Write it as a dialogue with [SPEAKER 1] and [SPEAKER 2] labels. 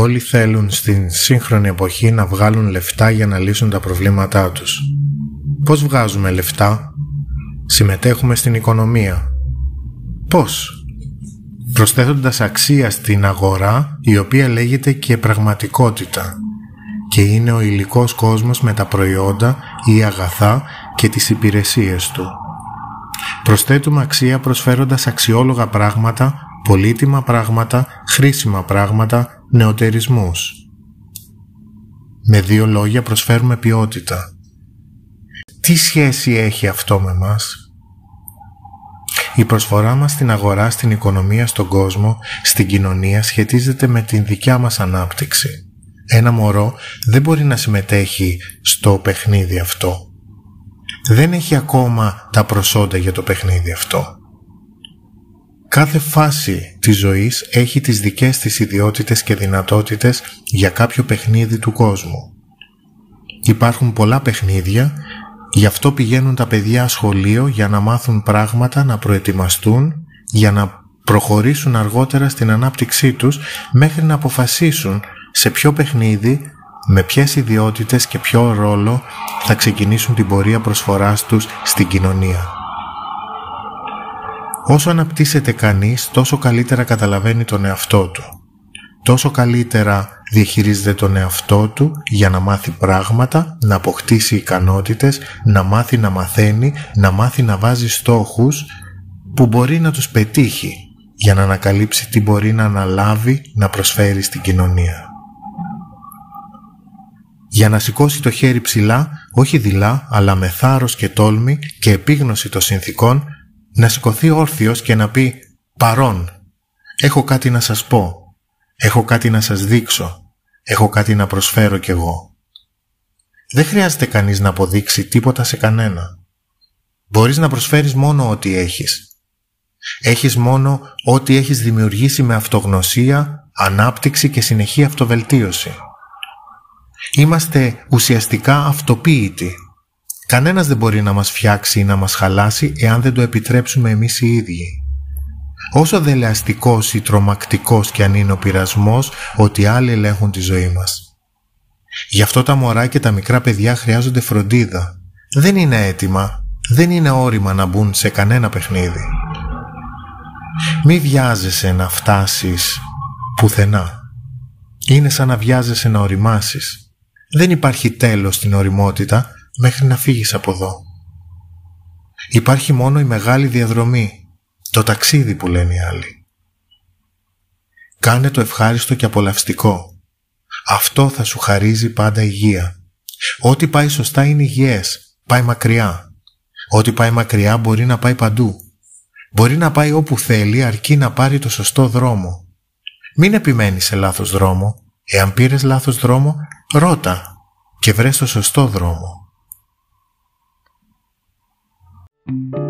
[SPEAKER 1] Όλοι θέλουν στην σύγχρονη εποχή να βγάλουν λεφτά για να λύσουν τα προβλήματά τους. Πώς βγάζουμε λεφτά; Συμμετέχουμε στην οικονομία. Πώς; Προσθέτοντας αξία στην αγορά η οποία λέγεται και πραγματικότητα και είναι ο υλικός κόσμος με τα προϊόντα ή αγαθά και τις υπηρεσίες του. Προσθέτουμε αξία προσφέροντας αξιόλογα πράγματα, πολύτιμα πράγματα, χρήσιμα πράγματα, νεοτερισμούς. Με δύο λόγια προσφέρουμε ποιότητα. Τι σχέση έχει αυτό με μας; Η προσφορά μας στην αγορά, στην οικονομία, στον κόσμο, στην κοινωνία σχετίζεται με την δικιά μας ανάπτυξη. Ένα μωρό δεν μπορεί να συμμετέχει στο παιχνίδι αυτό. Δεν έχει ακόμα τα προσόντα για το παιχνίδι αυτό. Κάθε φάση της ζωής έχει τις δικές της ιδιότητες και δυνατότητες για κάποιο παιχνίδι του κόσμου. Υπάρχουν πολλά παιχνίδια, γι' αυτό πηγαίνουν τα παιδιά σχολείο για να μάθουν πράγματα, να προετοιμαστούν, για να προχωρήσουν αργότερα στην ανάπτυξή τους μέχρι να αποφασίσουν σε ποιο παιχνίδι, με ποιες ιδιότητες και ποιο ρόλο θα ξεκινήσουν την πορεία προσφοράς τους στην κοινωνία. Όσο αναπτύσσεται κανείς, τόσο καλύτερα καταλαβαίνει τον εαυτό του. Τόσο καλύτερα διαχειρίζεται τον εαυτό του για να μάθει πράγματα, να αποκτήσει ικανότητες, να μάθει να μαθαίνει, να μάθει να βάζει στόχους που μπορεί να τους πετύχει για να ανακαλύψει τι μπορεί να αναλάβει να προσφέρει στην κοινωνία. Για να σηκώσει το χέρι ψηλά, όχι δειλά, αλλά με θάρρος και τόλμη και επίγνωση των συνθήκων, να σηκωθεί όρθιος και να πει «Παρόν, έχω κάτι να σας πω, έχω κάτι να σας δείξω, έχω κάτι να προσφέρω κι εγώ». Δεν χρειάζεται κανείς να αποδείξει τίποτα σε κανένα. Μπορείς να προσφέρεις μόνο ό,τι έχεις. Έχεις μόνο ό,τι έχεις δημιουργήσει με αυτογνωσία, ανάπτυξη και συνεχή αυτοβελτίωση. Είμαστε ουσιαστικά αυτοποίητοι Κανένας δεν μπορεί να μας φτιάξει ή να μας χαλάσει εάν δεν το επιτρέψουμε εμείς οι ίδιοι. Όσο δελεαστικός ή τρομακτικός και αν είναι ο πειρασμός ότι άλλοι ελέγχουν τη ζωή μας. Γι' αυτό τα μωρά και τα μικρά παιδιά χρειάζονται φροντίδα. Δεν είναι έτοιμα, δεν είναι όρημα να μπουν σε κανένα παιχνίδι. Μη βιάζεσαι να φτάσεις πουθενά. Είναι σαν να βιάζεσαι να οριμάσεις. Δεν υπάρχει τέλος στην οριμότητα μέχρι να φύγεις από εδώ. Υπάρχει μόνο η μεγάλη διαδρομή, το ταξίδι που λένε οι άλλοι. Κάνε το ευχάριστο και απολαυστικό. Αυτό θα σου χαρίζει πάντα υγεία. Ό,τι πάει σωστά είναι υγιές, πάει μακριά. Ό,τι πάει μακριά μπορεί να πάει παντού. Μπορεί να πάει όπου θέλει αρκεί να πάρει το σωστό δρόμο. Μην επιμένεις σε λάθος δρόμο. Εάν πήρες λάθος δρόμο, ρώτα και βρες το σωστό δρόμο. Thank you.